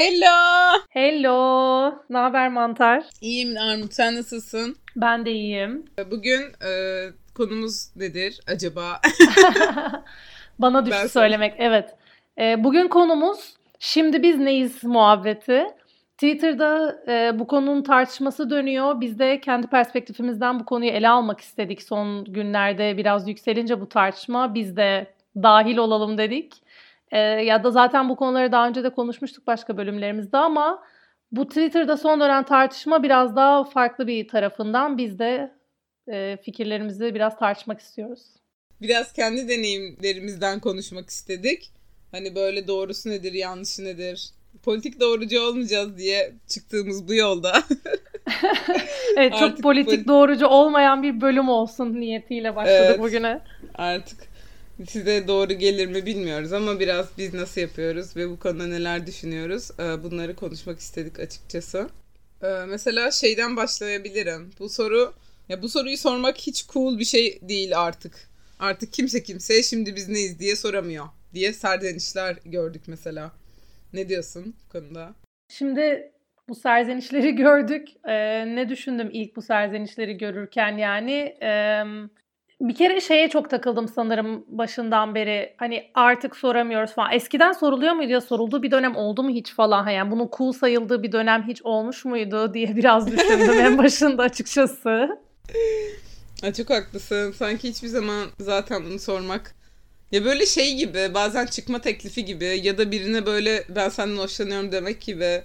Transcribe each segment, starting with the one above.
Hello. Hello. Ne haber mantar? İyiyim Armut. Sen nasılsın? Ben de iyiyim. Bugün e, konumuz nedir acaba? Bana düştü Ben- söylemek. Evet. Ee, bugün konumuz şimdi biz neyiz muhabbeti. Twitter'da e, bu konunun tartışması dönüyor. Biz de kendi perspektifimizden bu konuyu ele almak istedik. Son günlerde biraz yükselince bu tartışma biz de dahil olalım dedik. Ee, ya da zaten bu konuları daha önce de konuşmuştuk başka bölümlerimizde ama bu Twitter'da son dönen tartışma biraz daha farklı bir tarafından biz de e, fikirlerimizi biraz tartışmak istiyoruz. Biraz kendi deneyimlerimizden konuşmak istedik. Hani böyle doğrusu nedir, yanlışı nedir? Politik doğrucu olmayacağız diye çıktığımız bu yolda. Evet çok politik polit- doğrucu olmayan bir bölüm olsun niyetiyle başladık Evet. bugüne. Artık size doğru gelir mi bilmiyoruz ama biraz biz nasıl yapıyoruz ve bu konuda neler düşünüyoruz e, bunları konuşmak istedik açıkçası. E, Mesela şeyden başlayabilirim. Bu soru ya bu soruyu sormak hiç cool bir şey değil artık. Artık kimse kimseye şimdi biz neyiz diye soramıyor diye serzenişler gördük mesela. Ne diyorsun bu konuda? Şimdi bu serzenişleri gördük. Ee, ne düşündüm ilk bu serzenişleri görürken yani Ee, bir kere şeye çok takıldım sanırım başından beri. Hani artık soramıyoruz falan. Eskiden soruluyor muydu ya sorulduğu bir dönem oldu mu hiç falan. Ha, Yani bunun cool sayıldığı bir dönem hiç olmuş muydu diye biraz düşündüm en başında açıkçası. Çok haklısın. Sanki hiçbir zaman zaten bunu sormak ya böyle şey gibi bazen çıkma teklifi gibi ya da birine böyle ben senden hoşlanıyorum demek gibi.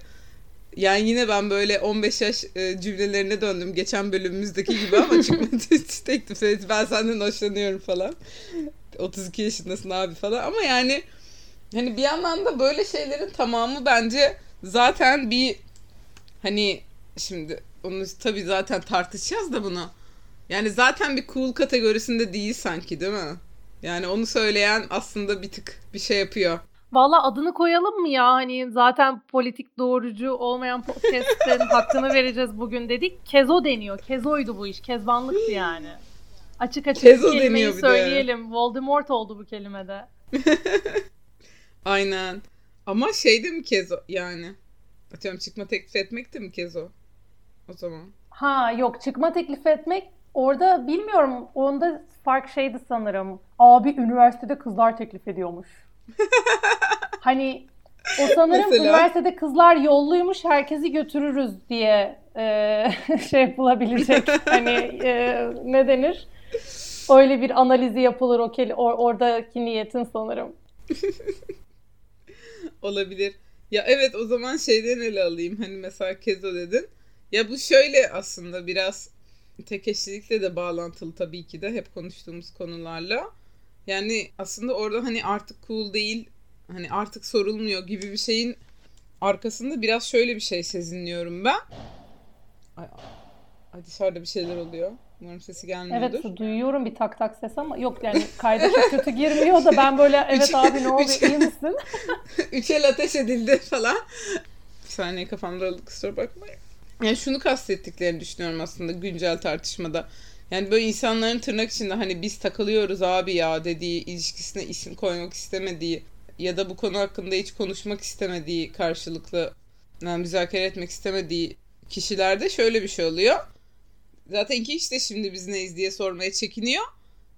Yani yine ben böyle 15 yaş e, cümlelerine döndüm geçen bölümümüzdeki gibi ama çıkma teklifi ben senden hoşlanıyorum falan. 32 yaşındasın abi falan ama yani hani bir yandan da böyle şeylerin tamamı bence zaten bir hani şimdi onu tabii zaten tartışacağız da bunu. Yani zaten bir cool kategorisinde değil sanki değil mi? Yani onu söyleyen aslında bir tık bir şey yapıyor. Valla adını koyalım mı ya? Hani zaten politik doğrucu olmayan podcast'in hakkını vereceğiz bugün dedik. Kezo deniyor. Kezoydu bu iş. Kezbanlıktı yani. Açık açık Kezo kelimeyi bir de. söyleyelim. Voldemort oldu bu kelimede. Aynen. Ama şey de mi kezo yani? Atıyorum çıkma teklif etmek de mi kezo? O zaman. Ha yok çıkma teklif etmek orada bilmiyorum. Onda fark şeydi sanırım. Abi üniversitede kızlar teklif ediyormuş. hani o sanırım Mesela? üniversitede kızlar yolluymuş herkesi götürürüz diye e, şey yapılabilecek. hani e, ne denir? Öyle bir analizi yapılır o keli, or- oradaki niyetin sanırım. Olabilir. Ya evet o zaman şeyden ele alayım. Hani mesela kezo dedin. Ya bu şöyle aslında biraz tek eşlilikle de bağlantılı tabii ki de hep konuştuğumuz konularla. Yani aslında orada hani artık cool değil, hani artık sorulmuyor gibi bir şeyin arkasında biraz şöyle bir şey sezinliyorum ben. Ay, ay dışarıda bir şeyler oluyor. Umarım sesi gelmiyordur. Evet duyuyorum bir tak tak ses ama yok yani kayda çok kötü girmiyor da ben böyle evet Üç- abi ne oluyor üç- iyi misin? Üç el ateş edildi falan. Bir saniye kafamda kusura bakmayın. Yani şunu kastettiklerini düşünüyorum aslında güncel tartışmada. Yani böyle insanların tırnak içinde hani biz takılıyoruz abi ya dediği, ilişkisine isim koymak istemediği ya da bu konu hakkında hiç konuşmak istemediği karşılıklı yani müzakere etmek istemediği kişilerde şöyle bir şey oluyor. Zaten iki kişi de şimdi biz neyiz diye sormaya çekiniyor.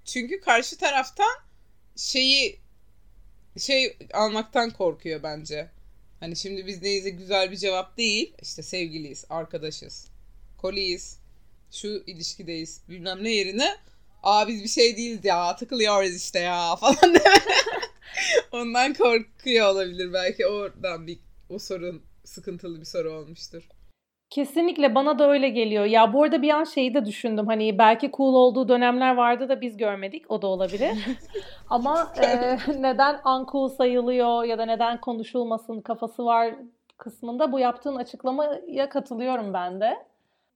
Çünkü karşı taraftan şeyi şey almaktan korkuyor bence. Hani şimdi biz neyse güzel bir cevap değil. İşte sevgiliyiz, arkadaşız, koliyiz, şu ilişkideyiz bilmem ne yerine Aa biz bir şey değiliz ya takılıyoruz işte ya falan deme. Ondan korkuyor olabilir belki oradan bir o sorun sıkıntılı bir soru olmuştur. Kesinlikle bana da öyle geliyor. Ya bu arada bir an şeyi de düşündüm. Hani belki cool olduğu dönemler vardı da biz görmedik. O da olabilir. Ama e, neden uncool sayılıyor ya da neden konuşulmasın kafası var kısmında bu yaptığın açıklamaya katılıyorum ben de.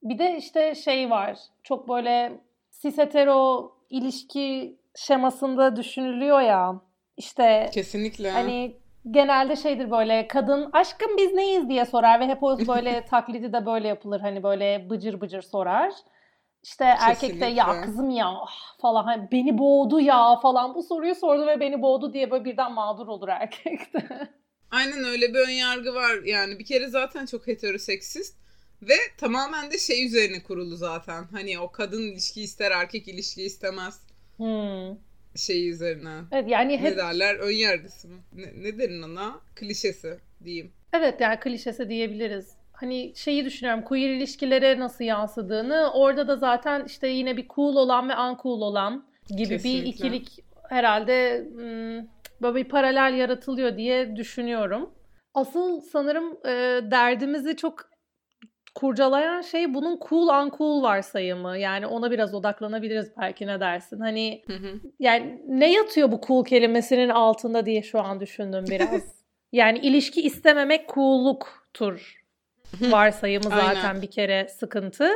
Bir de işte şey var. Çok böyle cis hetero ilişki şemasında düşünülüyor ya. İşte Kesinlikle. Hani genelde şeydir böyle kadın aşkım biz neyiz diye sorar ve hep o böyle taklidi de böyle yapılır hani böyle bıcır bıcır sorar. İşte erkek de ya Kesinlikle. kızım ya ah," falan hani beni boğdu ya falan bu soruyu sordu ve beni boğdu diye böyle birden mağdur olur erkek de. Aynen öyle bir ön yargı var. Yani bir kere zaten çok heteroseksist ve tamamen de şey üzerine kurulu zaten. Hani o kadın ilişki ister erkek ilişki istemez. Hmm. Şey üzerine. Evet yani hep Ne derler? Ön yargısı mı? Ne, ne derin ona? Klişesi diyeyim. evet yani klişesi diyebiliriz. Hani şeyi düşünüyorum queer ilişkilere nasıl yansıdığını. Orada da zaten işte yine bir cool olan ve uncool olan gibi bir Kesinlikle. ikilik herhalde hmm, böyle bir paralel yaratılıyor diye düşünüyorum. Asıl sanırım e, derdimizi çok kurcalayan şey bunun cool uncool varsayımı. Yani ona biraz odaklanabiliriz belki ne dersin? Hani Hı hı. yani ne yatıyor bu cool kelimesinin altında diye şu an düşündüm biraz. Yani ilişki istememek cool'luktur varsayımı zaten Aynen. bir kere sıkıntı.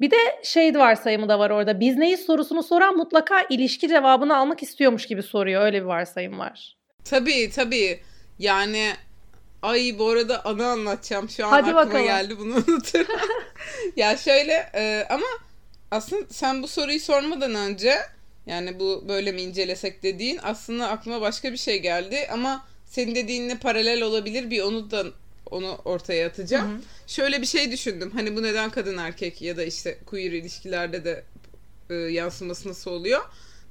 Bir de şey varsayımı da var orada. Biz neyiz sorusunu soran mutlaka ilişki cevabını almak istiyormuş gibi soruyor. Öyle bir varsayım var. Tabii tabii. Yani ay bu arada anı anlatacağım. Şu an Hadi aklıma bakalım. geldi bunu unuturum. ya şöyle e, ama aslında sen bu soruyu sormadan önce yani bu böyle mi incelesek dediğin aslında aklıma başka bir şey geldi ama senin dediğinle paralel olabilir bir onu da onu ortaya atacağım. Hı hı. Şöyle bir şey düşündüm. Hani bu neden kadın erkek ya da işte queer ilişkilerde de e, yansıması nasıl oluyor?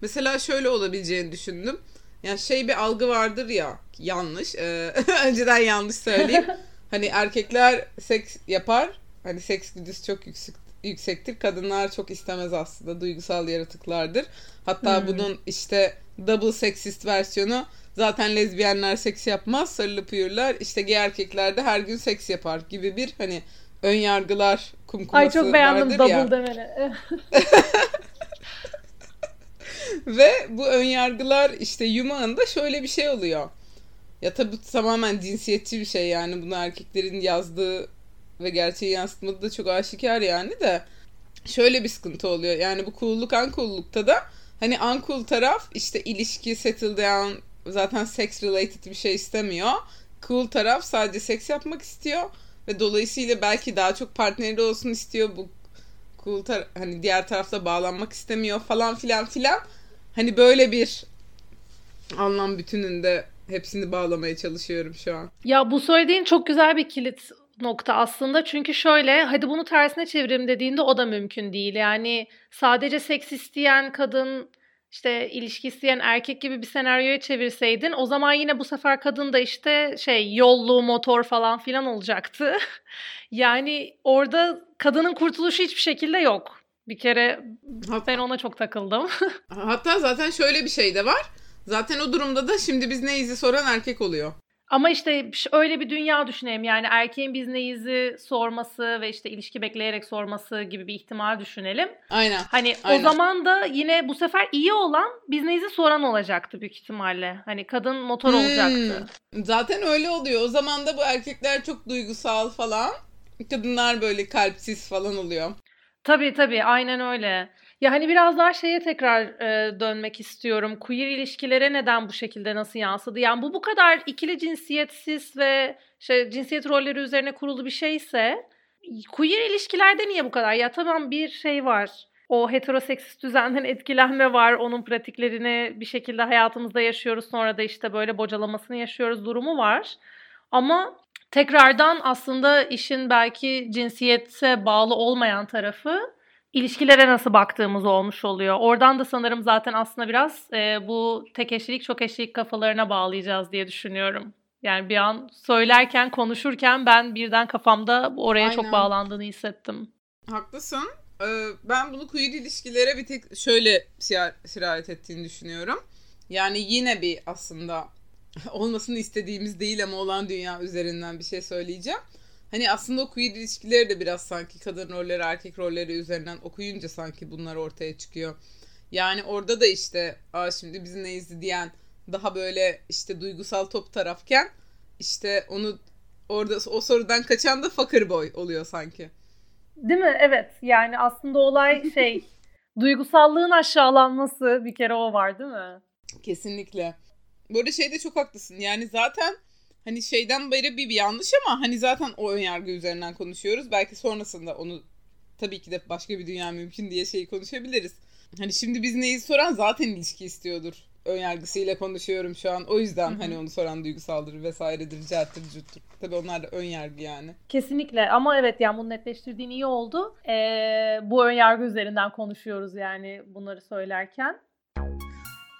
Mesela şöyle olabileceğini düşündüm. Yani şey bir algı vardır ya yanlış. e, önceden yanlış söyleyeyim. hani erkekler seks yapar. Hani seks güdüsü çok yüksek yüksektir. Kadınlar çok istemez aslında. Duygusal yaratıklardır. Hatta Hmm. bunun işte double seksist versiyonu zaten lezbiyenler seks yapmaz. Sarılı puyurlar işte gay erkekler de her gün seks yapar gibi bir hani ön yargılar kumkuması Ay çok beğendim double ya. demeni. Ve bu önyargılar işte yumağında şöyle bir şey oluyor. Ya tabii bu tamamen cinsiyetçi bir şey yani bunu erkeklerin yazdığı ve gerçeği yansıtmadığı da çok aşikar yani de şöyle bir sıkıntı oluyor. Yani bu cool'luk uncool'lukta da hani uncool taraf işte ilişki settle down zaten sex related bir şey istemiyor. Cool taraf sadece seks yapmak istiyor ve dolayısıyla belki daha çok partneri olsun istiyor. Bu cool tar- hani diğer tarafta bağlanmak istemiyor falan filan filan. Hani böyle bir anlam bütününde hepsini bağlamaya çalışıyorum şu an. Ya bu söylediğin çok güzel bir kilit nokta aslında. Çünkü şöyle hadi bunu tersine çevirim dediğinde o da mümkün değil. Yani sadece seks isteyen kadın işte ilişki isteyen erkek gibi bir senaryoya çevirseydin o zaman yine bu sefer kadın da işte şey yollu motor falan filan olacaktı. yani orada kadının kurtuluşu hiçbir şekilde yok. Bir kere Hat- ben ona çok takıldım. hatta zaten şöyle bir şey de var. Zaten o durumda da şimdi biz neyizi soran erkek oluyor. Ama işte öyle bir dünya düşünelim. Yani erkeğin biz neyizi sorması ve işte ilişki bekleyerek sorması gibi bir ihtimal düşünelim. Aynen. Hani Aynen. o zaman da yine bu sefer iyi olan biz neyizi soran olacaktı büyük ihtimalle. Hani kadın motor Hmm. olacaktı. Zaten öyle oluyor. O zaman da bu erkekler çok duygusal falan. Kadınlar böyle kalpsiz falan oluyor. Tabii tabii aynen öyle. Ya hani biraz daha şeye tekrar e, dönmek istiyorum. Queer ilişkilere neden bu şekilde nasıl yansıdı? Yani bu bu kadar ikili cinsiyetsiz ve şey, cinsiyet rolleri üzerine kurulu bir şeyse queer ilişkilerde niye bu kadar? Ya tamam bir şey var. O heteroseksist düzenden etkilenme var. Onun pratiklerini bir şekilde hayatımızda yaşıyoruz. Sonra da işte böyle bocalamasını yaşıyoruz durumu var. Ama tekrardan aslında işin belki cinsiyete bağlı olmayan tarafı ilişkilere nasıl baktığımız olmuş oluyor. Oradan da sanırım zaten aslında biraz e, bu tek eşlilik çok eşlilik kafalarına bağlayacağız diye düşünüyorum. Yani bir an söylerken, konuşurken ben birden kafamda oraya çok Aynen. bağlandığını hissettim. Haklısın. Ee, ben bunu queer ilişkilere bir tek şöyle sirayet ettiğini düşünüyorum. Yani yine bir aslında olmasını istediğimiz değil ama olan dünya üzerinden bir şey söyleyeceğim. Hani aslında o queer ilişkileri de biraz sanki kadın rolleri erkek rolleri üzerinden okuyunca sanki bunlar ortaya çıkıyor. Yani orada da işte Aa, şimdi biz neyiz diyen daha böyle işte duygusal top tarafken işte onu orada o sorudan kaçan da fucker boy oluyor sanki. Değil mi? Evet. Yani aslında olay şey duygusallığın aşağılanması bir kere o var değil mi? Kesinlikle. Bu arada şeyde çok haklısın. Yani zaten hani şeyden beri bir, bir yanlış ama hani zaten o önyargı üzerinden konuşuyoruz. Belki sonrasında onu tabii ki de başka bir dünya mümkün diye şeyi konuşabiliriz. Hani şimdi biz neyi soran zaten ilişki istiyordur. önyargısıyla konuşuyorum şu an. O yüzden Hı-hı. hani onu soran duygusaldır vesairedir, cahtır, cuttur. Tabii onlar da ön yargı yani. Kesinlikle ama evet yani bunu netleştirdiğin iyi oldu. Ee, bu ön yargı üzerinden konuşuyoruz yani bunları söylerken.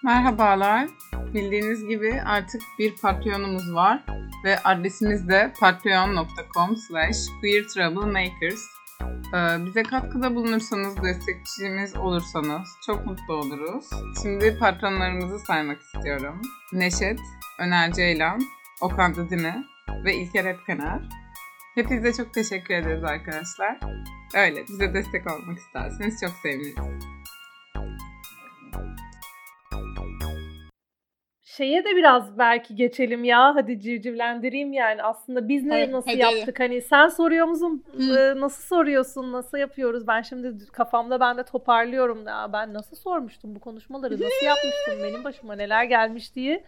Merhabalar. Bildiğiniz gibi artık bir Patreon'umuz var ve adresimiz de patreon.com slash queertroublemakers. Ee, bize katkıda bulunursanız, destekçimiz olursanız çok mutlu oluruz. Şimdi patronlarımızı saymak istiyorum. Neşet, Öner Ceylan, Okan Didimi ve İlker Epkener. Hepinize çok teşekkür ederiz arkadaşlar. Öyle bize destek olmak isterseniz çok seviniriz. Şeye de biraz belki geçelim ya. Hadi civcivlendireyim yani. Aslında biz ne hadi, nasıl hadi, yaptık? Hani sen soruyor musun? Hı. Nasıl soruyorsun? Nasıl yapıyoruz? Ben şimdi kafamda ben de toparlıyorum ya. Ben nasıl sormuştum bu konuşmaları? Nasıl yapmıştım? Benim başıma neler gelmiş diye.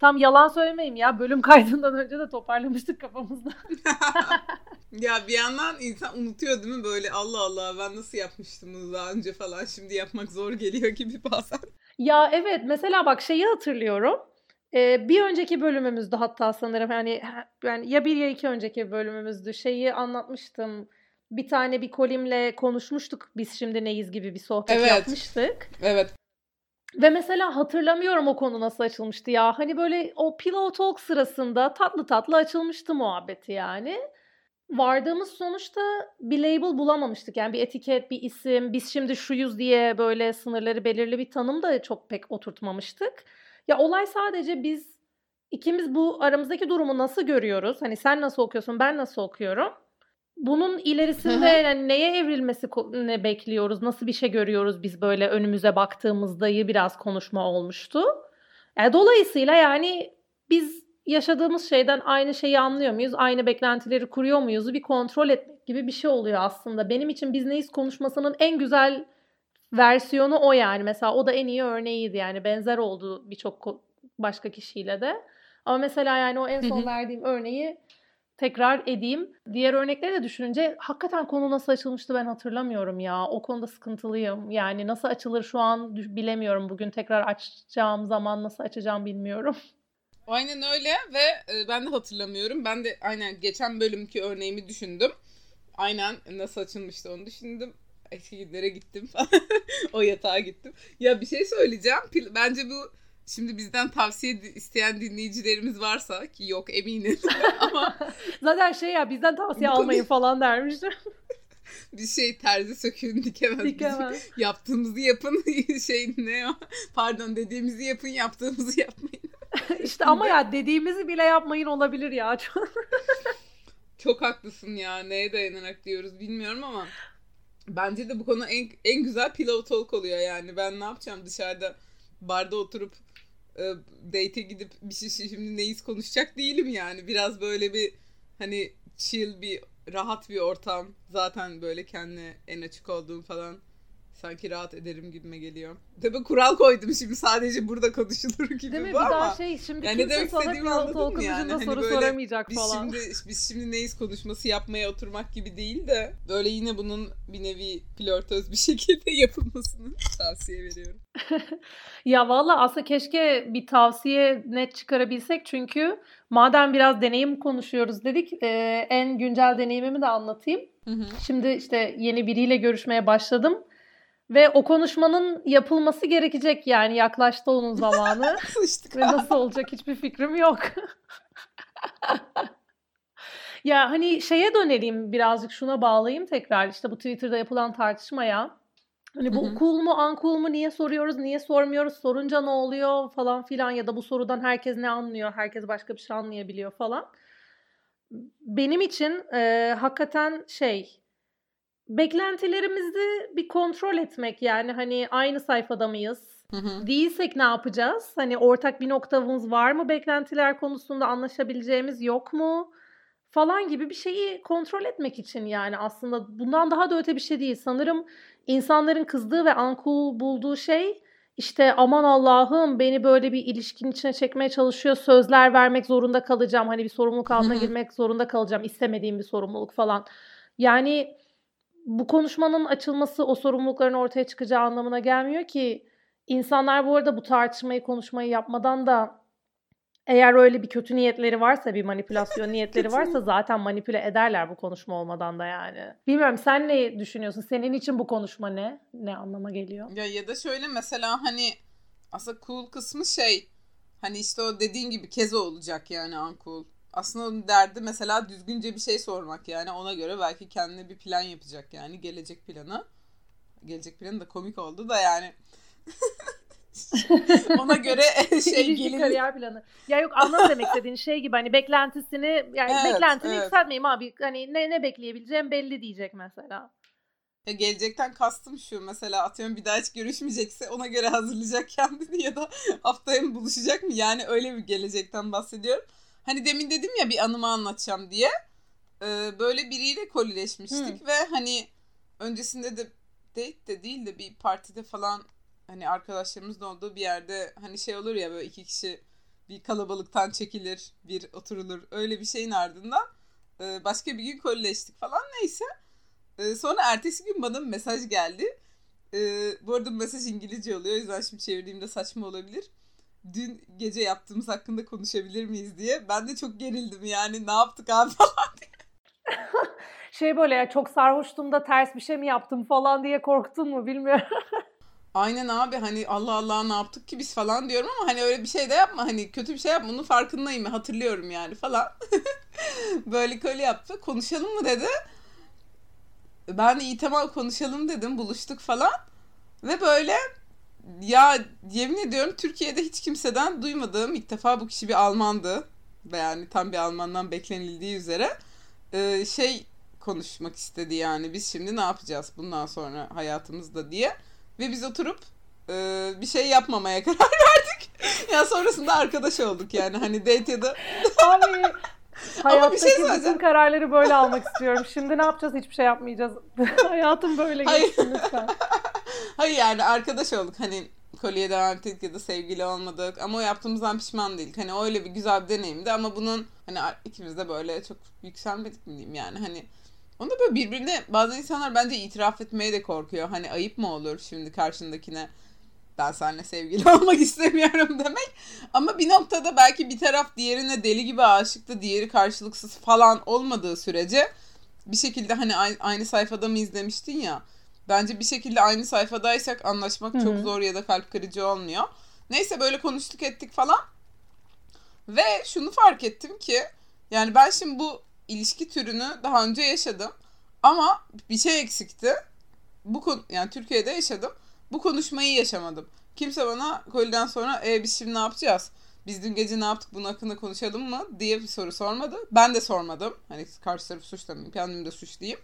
Tam yalan söylemeyeyim ya. Bölüm kaydından önce de toparlamıştık kafamızda. ya bir yandan insan unutuyor değil mi böyle Allah Allah ben nasıl yapmıştım daha önce falan şimdi yapmak zor geliyor gibi bazen. Ya evet mesela bak şeyi hatırlıyorum. Ee, bir önceki bölümümüzde hatta sanırım yani yani ya bir ya iki önceki bölümümüzdü. Şeyi anlatmıştım. Bir tane bir kolimle konuşmuştuk. Biz şimdi neyiz gibi bir sohbet evet. yapmıştık. Evet. Ve mesela hatırlamıyorum o konu nasıl açılmıştı ya. Hani böyle o pillow talk sırasında tatlı tatlı açılmıştı muhabbeti yani. Vardığımız sonuçta bir label bulamamıştık. Yani bir etiket, bir isim, biz şimdi şuyuz diye böyle sınırları belirli bir tanım da çok pek oturtmamıştık. Ya olay sadece biz ikimiz bu aramızdaki durumu nasıl görüyoruz? Hani sen nasıl okuyorsun, ben nasıl okuyorum? Bunun ilerisinde yani neye evrilmesi ne bekliyoruz? Nasıl bir şey görüyoruz biz böyle önümüze baktığımızdayı biraz konuşma olmuştu. Yani dolayısıyla yani biz yaşadığımız şeyden aynı şeyi anlıyor muyuz? Aynı beklentileri kuruyor muyuz? Bir kontrol etmek gibi bir şey oluyor aslında. Benim için biz neyiz konuşmasının en güzel versiyonu o yani. Mesela o da en iyi örneğiydi yani benzer oldu birçok başka kişiyle de. Ama mesela yani o en son verdiğim örneği tekrar edeyim. Diğer örnekleri de düşününce hakikaten konu nasıl açılmıştı ben hatırlamıyorum ya. O konuda sıkıntılıyım. Yani nasıl açılır şu an bilemiyorum. Bugün tekrar açacağım zaman nasıl açacağım bilmiyorum. Aynen öyle ve e, ben de hatırlamıyorum. Ben de aynen geçen bölümki örneğimi düşündüm. Aynen nasıl açılmıştı onu düşündüm eski günlere gittim falan. o yatağa gittim. Ya bir şey söyleyeceğim. Bence bu şimdi bizden tavsiye isteyen dinleyicilerimiz varsa ki yok eminim ama zaten şey ya bizden tavsiye almayın falan dermiştim. bir şey terzi sökün dikemez. dikemez. Yaptığımızı yapın şey ne o? Pardon dediğimizi yapın yaptığımızı yapmayın. İşte ama ya dediğimizi bile yapmayın olabilir ya. Çok haklısın ya. Neye dayanarak diyoruz bilmiyorum ama Bence de bu konu en, en güzel pillow talk oluyor yani. Ben ne yapacağım dışarıda barda oturup e, date'e gidip bir şey şimdi neyiz konuşacak değilim yani. Biraz böyle bir hani chill bir rahat bir ortam. Zaten böyle kendine en açık olduğum falan sanki rahat ederim gibime geliyor. Tabii kural koydum şimdi sadece burada konuşulur gibi Değil mi? bir ama. Daha şey, şimdi yani ne demek istediğimi anladın mı yani? Hani soru soramayacak biz falan. Şimdi, biz şimdi neyiz konuşması yapmaya oturmak gibi değil de böyle yine bunun bir nevi flörtöz bir şekilde yapılmasını tavsiye veriyorum. ya valla aslında keşke bir tavsiye net çıkarabilsek çünkü madem biraz deneyim konuşuyoruz dedik e, en güncel deneyimimi de anlatayım. Hı hı. Şimdi işte yeni biriyle görüşmeye başladım ve o konuşmanın yapılması gerekecek yani yaklaştı onun zamanı. Ve nasıl olacak hiçbir fikrim yok. ya hani şeye dönelim birazcık şuna bağlayayım tekrar işte bu Twitter'da yapılan tartışmaya. Hani bu cool mu uncool mu niye soruyoruz niye sormuyoruz sorunca ne oluyor falan filan ya da bu sorudan herkes ne anlıyor herkes başka bir şey anlayabiliyor falan. Benim için e, hakikaten şey beklentilerimizi bir kontrol etmek yani hani aynı sayfada mıyız? Hı hı. Değilsek ne yapacağız? Hani ortak bir noktamız var mı beklentiler konusunda anlaşabileceğimiz yok mu? Falan gibi bir şeyi kontrol etmek için yani aslında bundan daha da öte bir şey değil. Sanırım insanların kızdığı ve uncool bulduğu şey işte aman Allah'ım beni böyle bir ilişkin içine çekmeye çalışıyor. Sözler vermek zorunda kalacağım. Hani bir sorumluluk altına girmek zorunda kalacağım. istemediğim bir sorumluluk falan. Yani bu konuşmanın açılması o sorumlulukların ortaya çıkacağı anlamına gelmiyor ki insanlar bu arada bu tartışmayı konuşmayı yapmadan da eğer öyle bir kötü niyetleri varsa, bir manipülasyon niyetleri varsa zaten manipüle ederler bu konuşma olmadan da yani. Bilmiyorum sen ne düşünüyorsun? Senin için bu konuşma ne? Ne anlama geliyor? Ya ya da şöyle mesela hani aslında cool kısmı şey hani işte o dediğin gibi keze olacak yani uncool. Aslında onun derdi mesela düzgünce bir şey sormak yani ona göre belki kendine bir plan yapacak yani gelecek planı. Gelecek planı da komik oldu da yani Ona göre şey gelir. kariyer planı. Ya yok anladım demek istediğin şey gibi hani beklentisini yani Evet, beklentini evet. yükseltmeyeyim abi. Hani ne ne bekleyebileceğim belli diyecek mesela. Ya gelecekten kastım şu mesela atıyorum bir daha hiç görüşmeyecekse ona göre hazırlayacak kendini ya da haftaya mı buluşacak mı? Yani öyle bir gelecekten bahsediyorum. Hani demin dedim ya bir anımı anlatacağım diye. Ee, böyle biriyle kolileşmiştik ve hani öncesinde de date de değil de bir partide falan hani arkadaşlarımızın olduğu bir yerde hani şey olur ya böyle iki kişi bir kalabalıktan çekilir bir oturulur öyle bir şeyin ardından e, başka bir gün kolileştik falan neyse. Ee, sonra ertesi gün bana bir mesaj geldi. Ee, bu arada mesaj İngilizce oluyor. O yüzden şimdi çevirdiğimde saçma olabilir. Dün gece yaptığımız hakkında konuşabilir miyiz diye. Ben de çok gerildim yani. Ne yaptık abi falan. Şey böyle ya çok sarhoştum da ters bir şey mi yaptım falan diye korktun mu bilmiyorum. Aynen abi hani Allah Allah ne yaptık ki biz falan diyorum ama hani öyle bir şey de yapma. Hani kötü bir şey yapma. Bunun farkındayım. Hatırlıyorum yani falan. Böyle köle yaptı. Konuşalım mı dedi. Ben de iyi tamam konuşalım dedim. Buluştuk falan. Ve böyle ya yemin ediyorum Türkiye'de hiç kimseden duymadığım ilk defa bu kişi bir Almandı. Ve Yani tam bir Almandan beklenildiği üzere. Ee, şey konuşmak istedi yani. Biz şimdi ne yapacağız bundan sonra hayatımızda diye. Ve biz oturup e, bir şey yapmamaya karar verdik. ya sonrasında arkadaş olduk yani. Hani date ya da Abi hayattaki bütün söyleyeceğim. kararları böyle almak istiyorum. Şimdi ne yapacağız? Hiçbir şey yapmayacağız. Hayatım böyle geçsin lütfen. Hayır yani arkadaş olduk hani kolye devam ettik ya da sevgili olmadık ama o yaptığımızdan pişman değildik. Hani öyle bir güzel bir deneyimdi ama bunun hani ikimiz de böyle çok yükselmedik mi diyeyim yani hani onu da böyle birbirine bazı insanlar bence itiraf etmeye de korkuyor. Hani ayıp mı olur şimdi karşındakine ben seninle sevgili olmak istemiyorum demek. Ama bir noktada belki bir taraf diğerine deli gibi aşıktı, diğeri karşılıksız falan olmadığı sürece bir şekilde hani aynı sayfada mı izlemiştin ya. Bence bir şekilde aynı sayfadaysak anlaşmak Hı çok zor ya da kalp kırıcı olmuyor. Neyse böyle konuştuk ettik falan. Ve şunu fark ettim ki yani ben şimdi bu ilişki türünü daha önce yaşadım. Ama bir şey eksikti. Bu konu yani Türkiye'de yaşadım. Bu konuşmayı yaşamadım. Kimse bana koliden sonra e biz şimdi ne yapacağız? Biz dün gece ne yaptık bunun hakkında konuşalım mı diye bir soru sormadı. Ben de sormadım. Hani karşı tarafı suçlamayayım. Kendimi de suçlayayım.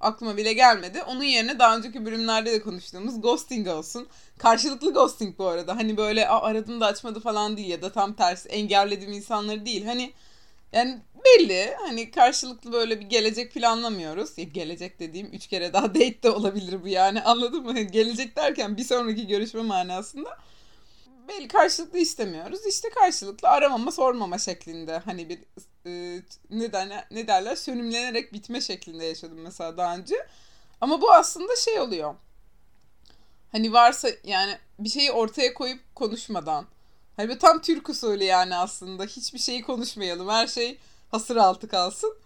Aklıma bile gelmedi. Onun yerine daha önceki bölümlerde de konuştuğumuz ghosting olsun. Karşılıklı ghosting bu arada. Hani böyle "Aa, aradım da açmadı falan değil ya da tam tersi engellediğim insanları değil. Hani yani belli hani karşılıklı böyle bir gelecek planlamıyoruz. Ya gelecek dediğim üç kere daha date de olabilir bu yani anladın mı? Gelecek derken bir sonraki görüşme manasında. Belli karşılıklı istemiyoruz. İşte karşılıklı aramama sormama şeklinde hani bir e, ne, derler, ne derler sönümlenerek bitme şeklinde yaşadım mesela daha önce. Ama bu aslında şey oluyor. Hani varsa yani bir şeyi ortaya koyup konuşmadan. Hani böyle tam Türk usulü yani aslında. Hiçbir şeyi konuşmayalım. Her şey hasır altı kalsın.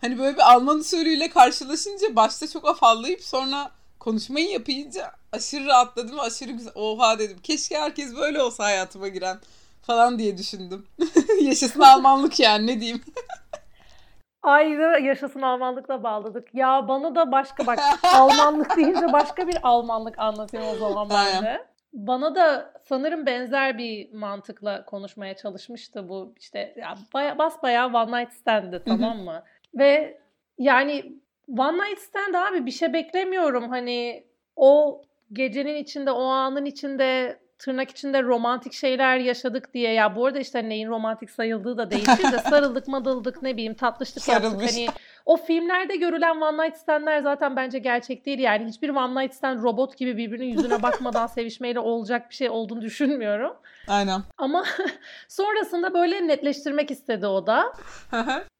Hani böyle bir Alman usulüyle karşılaşınca başta çok afallayıp sonra konuşmayı yapınca aşırı rahatladım aşırı güzel. Oha dedim. Keşke herkes böyle olsa hayatıma giren falan diye düşündüm. Yaşasın Almanlık yani ne diyeyim. Aynı yaşasın Almanlıkla bağladık. Ya bana da başka bak Almanlık deyince başka bir Almanlık anlatayım o zaman ben de. Bana da sanırım benzer bir mantıkla konuşmaya çalışmıştı bu işte ya baya, basbayağı one night stand'dı tamam mı? Ve yani one night stand abi bir şey beklemiyorum hani o gecenin içinde o anın içinde tırnak içinde romantik şeyler yaşadık diye ya bu arada işte neyin romantik sayıldığı da değişir de sarıldık madıldık ne bileyim tatlışlık yaptık Sarılmış. hani o filmlerde görülen one night stand'ler zaten bence gerçek değil yani hiçbir one night stand robot gibi birbirinin yüzüne bakmadan sevişmeyle olacak bir şey olduğunu düşünmüyorum. Aynen. Ama sonrasında böyle netleştirmek istedi o da.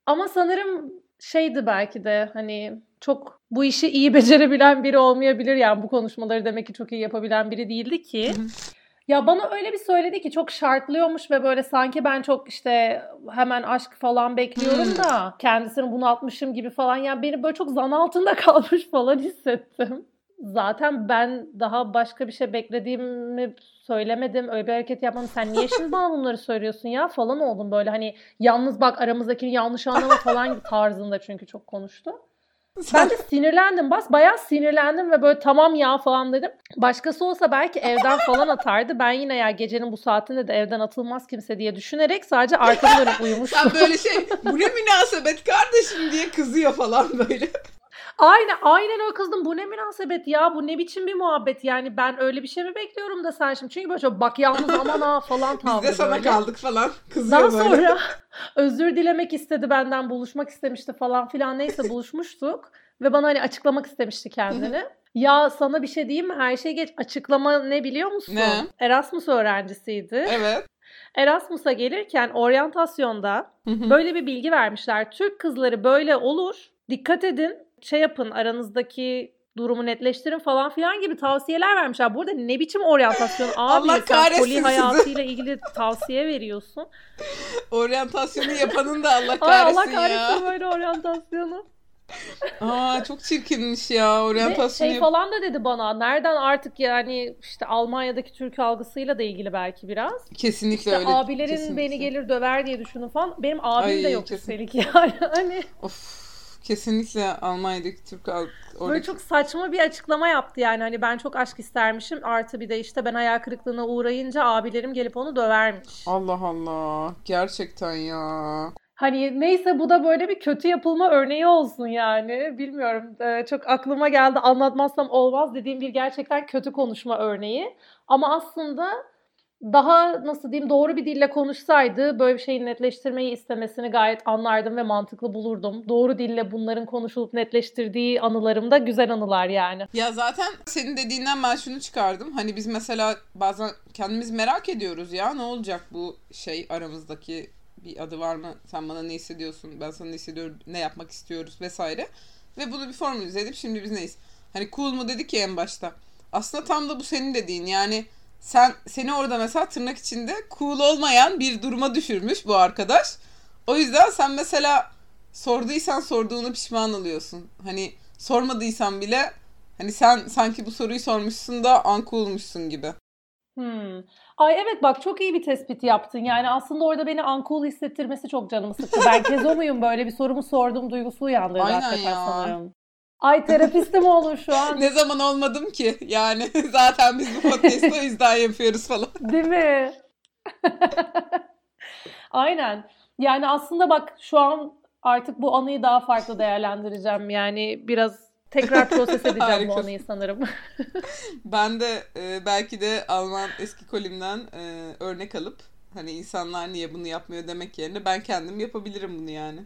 Ama sanırım şeydi belki de hani çok bu işi iyi becerebilen biri olmayabilir yani bu konuşmaları demek ki çok iyi yapabilen biri değildi ki. Ya bana öyle bir söyledi ki çok şartlıyormuş ve böyle sanki ben çok işte hemen aşk falan bekliyorum Hmm. da kendisini bunaltmışım gibi falan. Yani beni böyle çok zan altında kalmış falan hissettim. Zaten ben daha başka bir şey beklediğimi söylemedim. Öyle bir hareket yapmadım. Sen niye şimdi bana bunları söylüyorsun ya falan oldum böyle hani yalnız bak aramızdakini yanlış anlama falan tarzında çünkü çok konuştu. Ben de sinirlendim. Bas bayağı sinirlendim ve böyle tamam ya falan dedim. Başkası olsa belki evden falan atardı. Ben yine ya gecenin bu saatinde de evden atılmaz kimse diye düşünerek sadece arkamı dönüp uyumuştum. Sen böyle şey bu ne münasebet kardeşim diye kızıyor falan böyle. Aynen aynen öyle kızdım. Bu ne münasebet ya? Bu ne biçim bir muhabbet? Yani ben öyle bir şey mi bekliyorum da sen şimdi? Çünkü böyle çok bak yalnız aman ha falan Biz tavrı de sana böyle. kaldık falan. Kızıyor Daha böyle. sonra özür dilemek istedi benden buluşmak istemişti falan filan neyse buluşmuştuk ve bana hani açıklamak istemişti kendini. ya sana bir şey diyeyim mi? Her şey geç. Açıklama ne biliyor musun? Ne? Erasmus öğrencisiydi. Evet. Erasmus'a gelirken oryantasyonda böyle bir bilgi vermişler. Türk kızları böyle olur. Dikkat edin. Şey yapın aranızdaki durumu netleştirin falan filan gibi tavsiyeler vermişler. Burada ne biçim oryantasyon abi Allah sen poli hayatıyla ilgili tavsiye veriyorsun. Oryantasyonu yapanın da Allah Ay kahretsin, Allah kahretsin ya. böyle oryantasyonu. Aa çok çirkinmiş ya Ve oryantasyonu. şey falan da dedi bana. Nereden artık yani işte Almanya'daki Türk algısıyla da ilgili belki biraz. Kesinlikle İşte öyle. abilerin kesinlikle. beni gelir döver diye düşünün falan. Benim abim Ay, de yok kesin. üstelik yani. Hani Of kesinlikle Almanya'daki Türk halk böyle çok saçma bir açıklama yaptı yani. Hani ben çok aşk istermişim. Artı bir de işte ben hayal kırıklığına uğrayınca abilerim gelip onu dövermiş. Allah Allah gerçekten ya. Hani neyse bu da böyle bir kötü yapılma örneği olsun yani. Bilmiyorum e, çok aklıma geldi anlatmazsam olmaz dediğim bir gerçekten kötü konuşma örneği. Ama aslında daha nasıl diyeyim doğru bir dille konuşsaydı böyle bir şeyi netleştirmeyi istemesini gayet anlardım ve mantıklı bulurdum. Doğru dille bunların konuşulup netleştirdiği anılarım da güzel anılar yani. Ya zaten senin dediğinden ben şunu çıkardım. Hani biz mesela bazen kendimiz merak ediyoruz ya ne olacak bu şey aramızdaki bir adı var mı? Sen bana ne hissediyorsun? Ben sana ne hissediyorum? Ne yapmak istiyoruz vesaire. Ve bunu bir formülize edip şimdi biz neyiz? Hani cool mu dedik ya en başta. Aslında tam da bu senin dediğin yani sen seni orada mesela tırnak içinde cool olmayan bir duruma düşürmüş bu arkadaş. O yüzden sen mesela sorduysan sorduğunu pişman oluyorsun. Hani sormadıysan bile hani sen sanki bu soruyu sormuşsun da uncool'muşsun gibi. Hmm. Ay evet bak çok iyi bir tespit yaptın. Yani aslında orada beni uncool hissettirmesi çok canımı sıktı. Ben kezo muyum böyle bir sorumu sordum duygusu uyandırdı Aynen hakikaten ya. sanırım. Ay terapistim olur şu an. Ne zaman olmadım ki? Yani zaten biz bu podcast'ı o yüzden yapıyoruz falan. Değil mi? Aynen. Yani aslında bak şu an artık bu anıyı daha farklı değerlendireceğim. Yani biraz tekrar proses edeceğim bu anıyı sanırım. Ben de e, belki de Alman eski kolimden e, örnek alıp hani insanlar niye bunu yapmıyor demek yerine ben kendim yapabilirim bunu yani.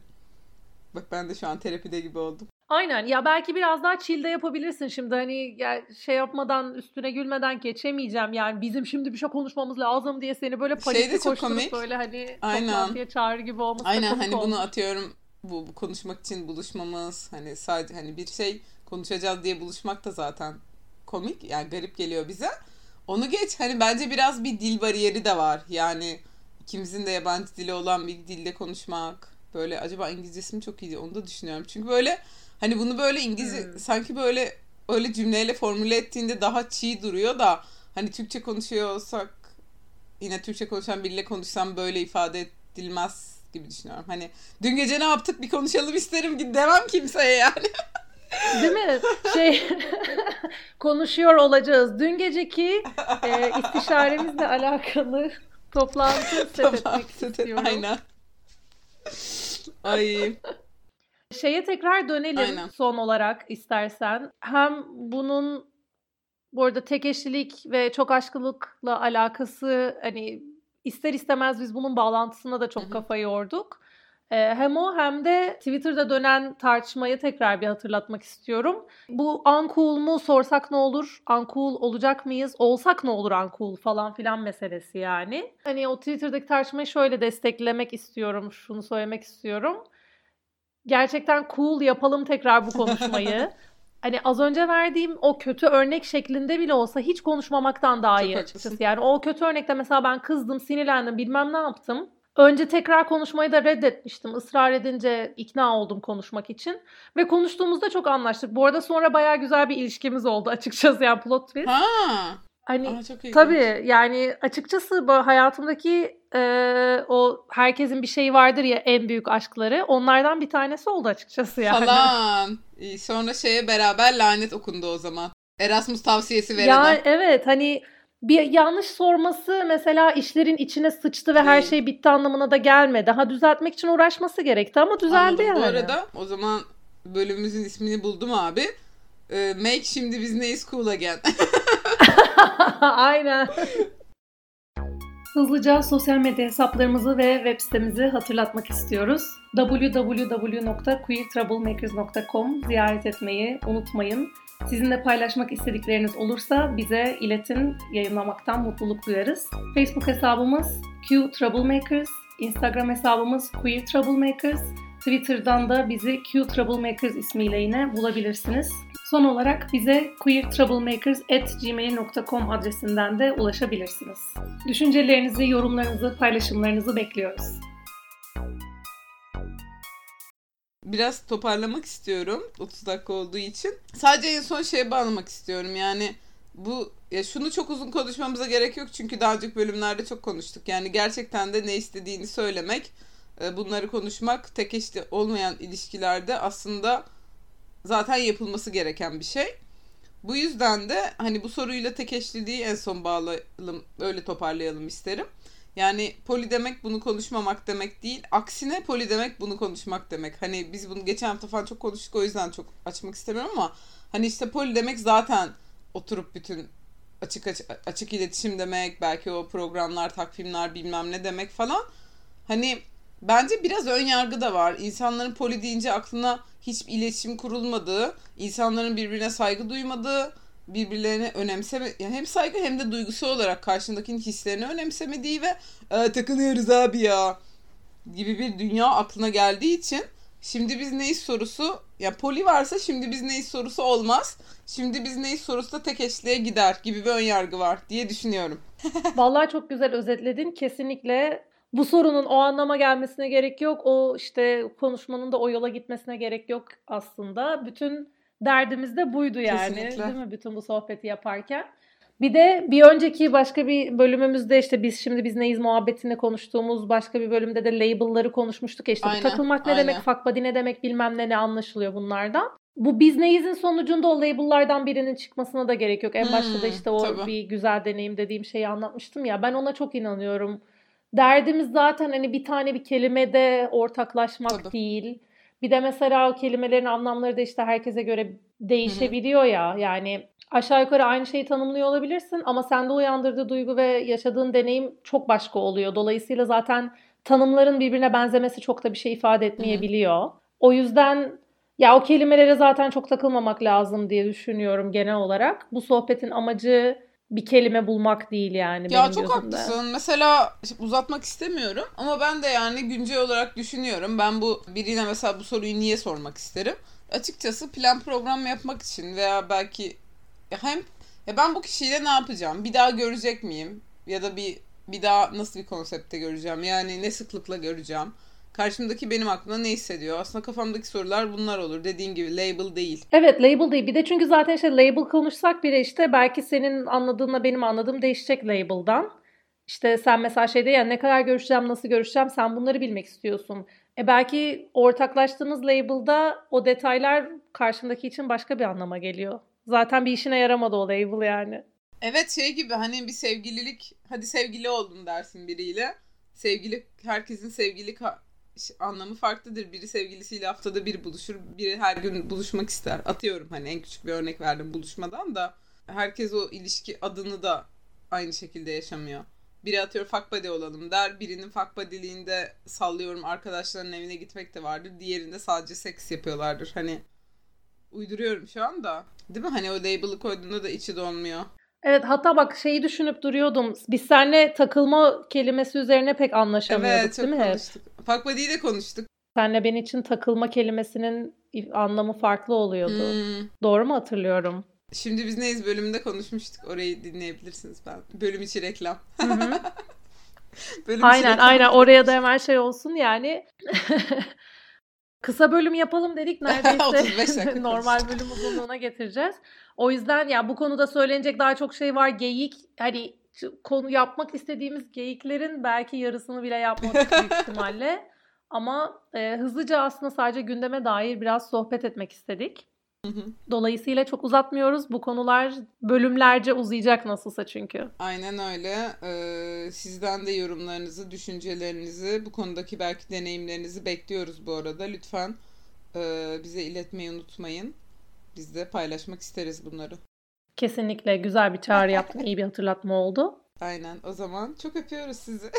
Bak ben de şu an terapide gibi oldum. Aynen ya belki biraz daha chill de yapabilirsin şimdi hani ya şey yapmadan üstüne gülmeden geçemeyeceğim yani bizim şimdi bir şey konuşmamız lazım diye seni böyle Şey panikli koşturup komik. böyle hani Aynen. toplantıya çağrı gibi olması Aynen hani bunu olmuş. atıyorum bu, bu konuşmak için buluşmamız hani sadece hani bir şey konuşacağız diye buluşmak da zaten komik yani garip geliyor bize. Onu geç hani bence biraz bir dil bariyeri de var. Yani ikimizin de yabancı dili olan bir dilde konuşmak böyle acaba İngilizcesi mi çok iyi onu da düşünüyorum. Çünkü böyle hani bunu böyle İngilizce Hmm. sanki böyle öyle cümleyle formüle ettiğinde daha çiğ duruyor da hani Türkçe konuşuyor olsak yine Türkçe konuşan biriyle konuşsam böyle ifade edilmez gibi düşünüyorum. Hani dün gece ne yaptık bir konuşalım isterim ki demem kimseye yani. Değil mi? Şey konuşuyor olacağız. Dün geceki e, istişaremizle alakalı toplantı set etmek istiyorum. Aynen. Ay. Şeye tekrar dönelim Aynen. son olarak istersen. Hem bunun bu arada tek eşlilik ve çok aşkılıkla alakası hani ister istemez biz bunun bağlantısına da çok kafa yorduk. Ee, hem o hem de Twitter'da dönen tartışmayı tekrar bir hatırlatmak istiyorum. Bu uncool mu sorsak ne olur? Uncool olacak mıyız? Olsak ne olur uncool falan filan meselesi yani. Hani o Twitter'daki tartışmayı şöyle desteklemek istiyorum. Şunu söylemek istiyorum. Gerçekten cool yapalım tekrar bu konuşmayı. hani az önce verdiğim o kötü örnek şeklinde bile olsa hiç konuşmamaktan daha Çok iyi açıkçası. Yani o kötü örnekte mesela ben kızdım, sinirlendim, bilmem ne yaptım. Önce tekrar konuşmayı da reddetmiştim. Israr edince ikna oldum konuşmak için. Ve konuştuğumuzda çok anlaştık. Bu arada sonra bayağı güzel bir ilişkimiz oldu açıkçası yani plot twist. Ha. Hani Aa. Tabii yani açıkçası bu hayatımdaki e, o herkesin bir şeyi vardır ya en büyük aşkları onlardan bir tanesi oldu açıkçası yani. Falan. Sonra şeye beraber lanet okundu o zaman. Erasmus tavsiyesi veren. Ya evet hani bir yanlış sorması mesela işlerin içine sıçtı ve her şey bitti anlamına da gelmedi. Daha düzeltmek için uğraşması gerekti ama düzeldi Anladım. yani. Bu arada o zaman bölümümüzün ismini buldum abi. Ee, Make şimdi biz neyiz cool again. Aynen. Hızlıca sosyal medya hesaplarımızı ve web sitemizi hatırlatmak istiyoruz. www.queertroublemakers.com ziyaret etmeyi unutmayın. Sizinle paylaşmak istedikleriniz olursa bize iletin, yayınlamaktan mutluluk duyarız. Facebook hesabımız Q Troublemakers, Instagram hesabımız Queer Troublemakers, Twitter'dan da bizi Q Troublemakers ismiyle yine bulabilirsiniz. Son olarak bize queertroublemakers.gmail.com adresinden de ulaşabilirsiniz. Düşüncelerinizi, yorumlarınızı, paylaşımlarınızı bekliyoruz. Biraz toparlamak istiyorum 30 dakika olduğu için. Sadece en son şeye bağlamak istiyorum. Yani bu ya şunu çok uzun konuşmamıza gerek yok çünkü daha önceki bölümlerde çok konuştuk. Yani gerçekten de ne istediğini söylemek, e, bunları konuşmak tek eşli olmayan ilişkilerde aslında zaten yapılması gereken bir şey. Bu yüzden de hani bu soruyla tek eşliliği en son bağlayalım, öyle toparlayalım isterim. Yani poli demek bunu konuşmamak demek değil. Aksine poli demek bunu konuşmak demek. Hani biz bunu geçen hafta falan çok konuştuk o yüzden çok açmak istemiyorum ama hani işte poli demek zaten oturup bütün açık açık, açık iletişim demek, belki o programlar, takvimler bilmem ne demek falan. Hani bence biraz ön yargı da var. İnsanların poli deyince aklına hiç iletişim kurulmadığı, insanların birbirine saygı duymadığı, birbirlerine önemseme yani hem saygı hem de duygusal olarak karşındakinin hislerini önemsemediği ve "Aa, takılıyoruz abi ya gibi bir dünya aklına geldiği için şimdi biz neyiz sorusu ya poli varsa şimdi biz neyiz sorusu olmaz. Şimdi biz neyiz sorusu da tek eşliğe gider gibi bir ön yargı var diye düşünüyorum. Vallahi çok güzel özetledin. Kesinlikle bu sorunun o anlama gelmesine gerek yok. O işte konuşmanın da o yola gitmesine gerek yok aslında. Bütün derdimiz de buydu yani. Kesinlikle. Değil mi? Bütün bu sohbeti yaparken. Bir de bir önceki başka bir bölümümüzde işte biz şimdi biz neyiz muhabbetini konuştuğumuz başka bir bölümde de label'ları konuşmuştuk ya işte bu Aynen, takılmak ne aynen. demek, fuck body ne demek bilmem ne ne anlaşılıyor bunlardan. Bu biz neyizin sonucunda o label'lardan birinin çıkmasına da gerek yok. En başta da Hmm, işte o tabii. bir güzel deneyim dediğim şeyi anlatmıştım ya. Ben ona çok inanıyorum. Derdimiz zaten hani bir tane bir kelimede ortaklaşmak Tabii. değil. Bir de mesela o kelimelerin anlamları da işte herkese göre değişebiliyor ya. Yani aşağı yukarı aynı şeyi tanımlıyor olabilirsin ama sende uyandırdığı duygu ve yaşadığın deneyim çok başka oluyor. Dolayısıyla zaten tanımların birbirine benzemesi çok da bir şey ifade etmeyebiliyor. O yüzden ya o kelimelere zaten çok takılmamak lazım diye düşünüyorum genel olarak. Bu sohbetin amacı bir kelime bulmak değil yani Ya benim çok gözümde. haklısın. Mesela uzatmak istemiyorum ama ben de yani güncel olarak düşünüyorum. Ben bu birine mesela bu soruyu niye sormak isterim? Açıkçası plan program yapmak için veya belki hem ya ben bu kişiyle ne yapacağım? Bir daha görecek miyim? Ya da bir bir daha nasıl bir konsepte göreceğim? Yani ne sıklıkla göreceğim? Karşımdaki benim aklımda ne hissediyor? Aslında kafamdaki sorular bunlar olur. Dediğin gibi label değil. Evet label değil. Bir de çünkü zaten işte label konuşsak bile işte belki senin anladığınla benim anladığım değişecek label'dan. İşte sen mesela şeyde ya ne kadar görüşeceğim, nasıl görüşeceğim sen bunları bilmek istiyorsun. E belki ortaklaştığınız label'da o detaylar karşındaki için başka bir anlama geliyor. Zaten bir işine yaramadı o label yani. Evet şey gibi hani bir sevgililik hadi sevgili oldun dersin biriyle. Sevgili herkesin ş- anlamı farklıdır. Biri sevgilisiyle haftada bir buluşur. Biri her gün buluşmak ister. Atıyorum hani en küçük bir örnek verdim buluşmadan da. Herkes o ilişki adını da aynı şekilde yaşamıyor. Biri atıyor buddy olalım der. Birinin fuck buddy'liğinde sallıyorum arkadaşlarının evine gitmek de vardır. Diğerinde sadece seks yapıyorlardır. Hani uyduruyorum şu anda. Değil mi? Hani o label'ı koyduğunda da içi dolmuyor. Evet hatta bak şeyi düşünüp duruyordum. Biz seninle takılma kelimesi üzerine pek anlaşamıyorduk Evet değil mi? hep? konuştuk. Fuck de konuştuk. Senle ben için takılma kelimesinin anlamı farklı oluyordu. Hmm. Doğru mu hatırlıyorum? Şimdi biz neyiz bölümünde konuşmuştuk. Orayı dinleyebilirsiniz ben. Bölüm içi reklam. Bölüm aynen içi aynen oraya da hemen şey olsun yani. Kısa bölüm yapalım dedik neredeyse normal bölüm uzunluğuna getireceğiz. O yüzden ya bu konuda söylenecek daha çok şey var. Geyik hani konu yapmak istediğimiz geyiklerin belki yarısını bile yapmadık büyük ihtimalle. Ama e, hızlıca aslında sadece gündeme dair biraz sohbet etmek istedik. Dolayısıyla çok uzatmıyoruz. Bu konular bölümlerce uzayacak nasılsa çünkü. Aynen öyle. Ee, sizden de yorumlarınızı, düşüncelerinizi, bu konudaki belki deneyimlerinizi bekliyoruz bu arada. Lütfen e, bize iletmeyi unutmayın. Biz de paylaşmak isteriz bunları. Kesinlikle güzel bir çağrı yaptın. İyi bir hatırlatma oldu. Aynen. O zaman çok öpüyoruz sizi.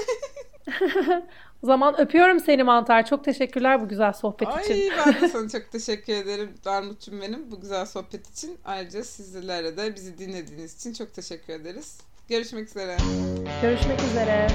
o zaman öpüyorum seni Mantar. Çok teşekkürler bu güzel sohbet Ay, için. Ay ben de sana çok teşekkür ederim Darmut'cum benim bu güzel sohbet için. Ayrıca sizlere de bizi dinlediğiniz için çok teşekkür ederiz. Görüşmek üzere. Görüşmek üzere.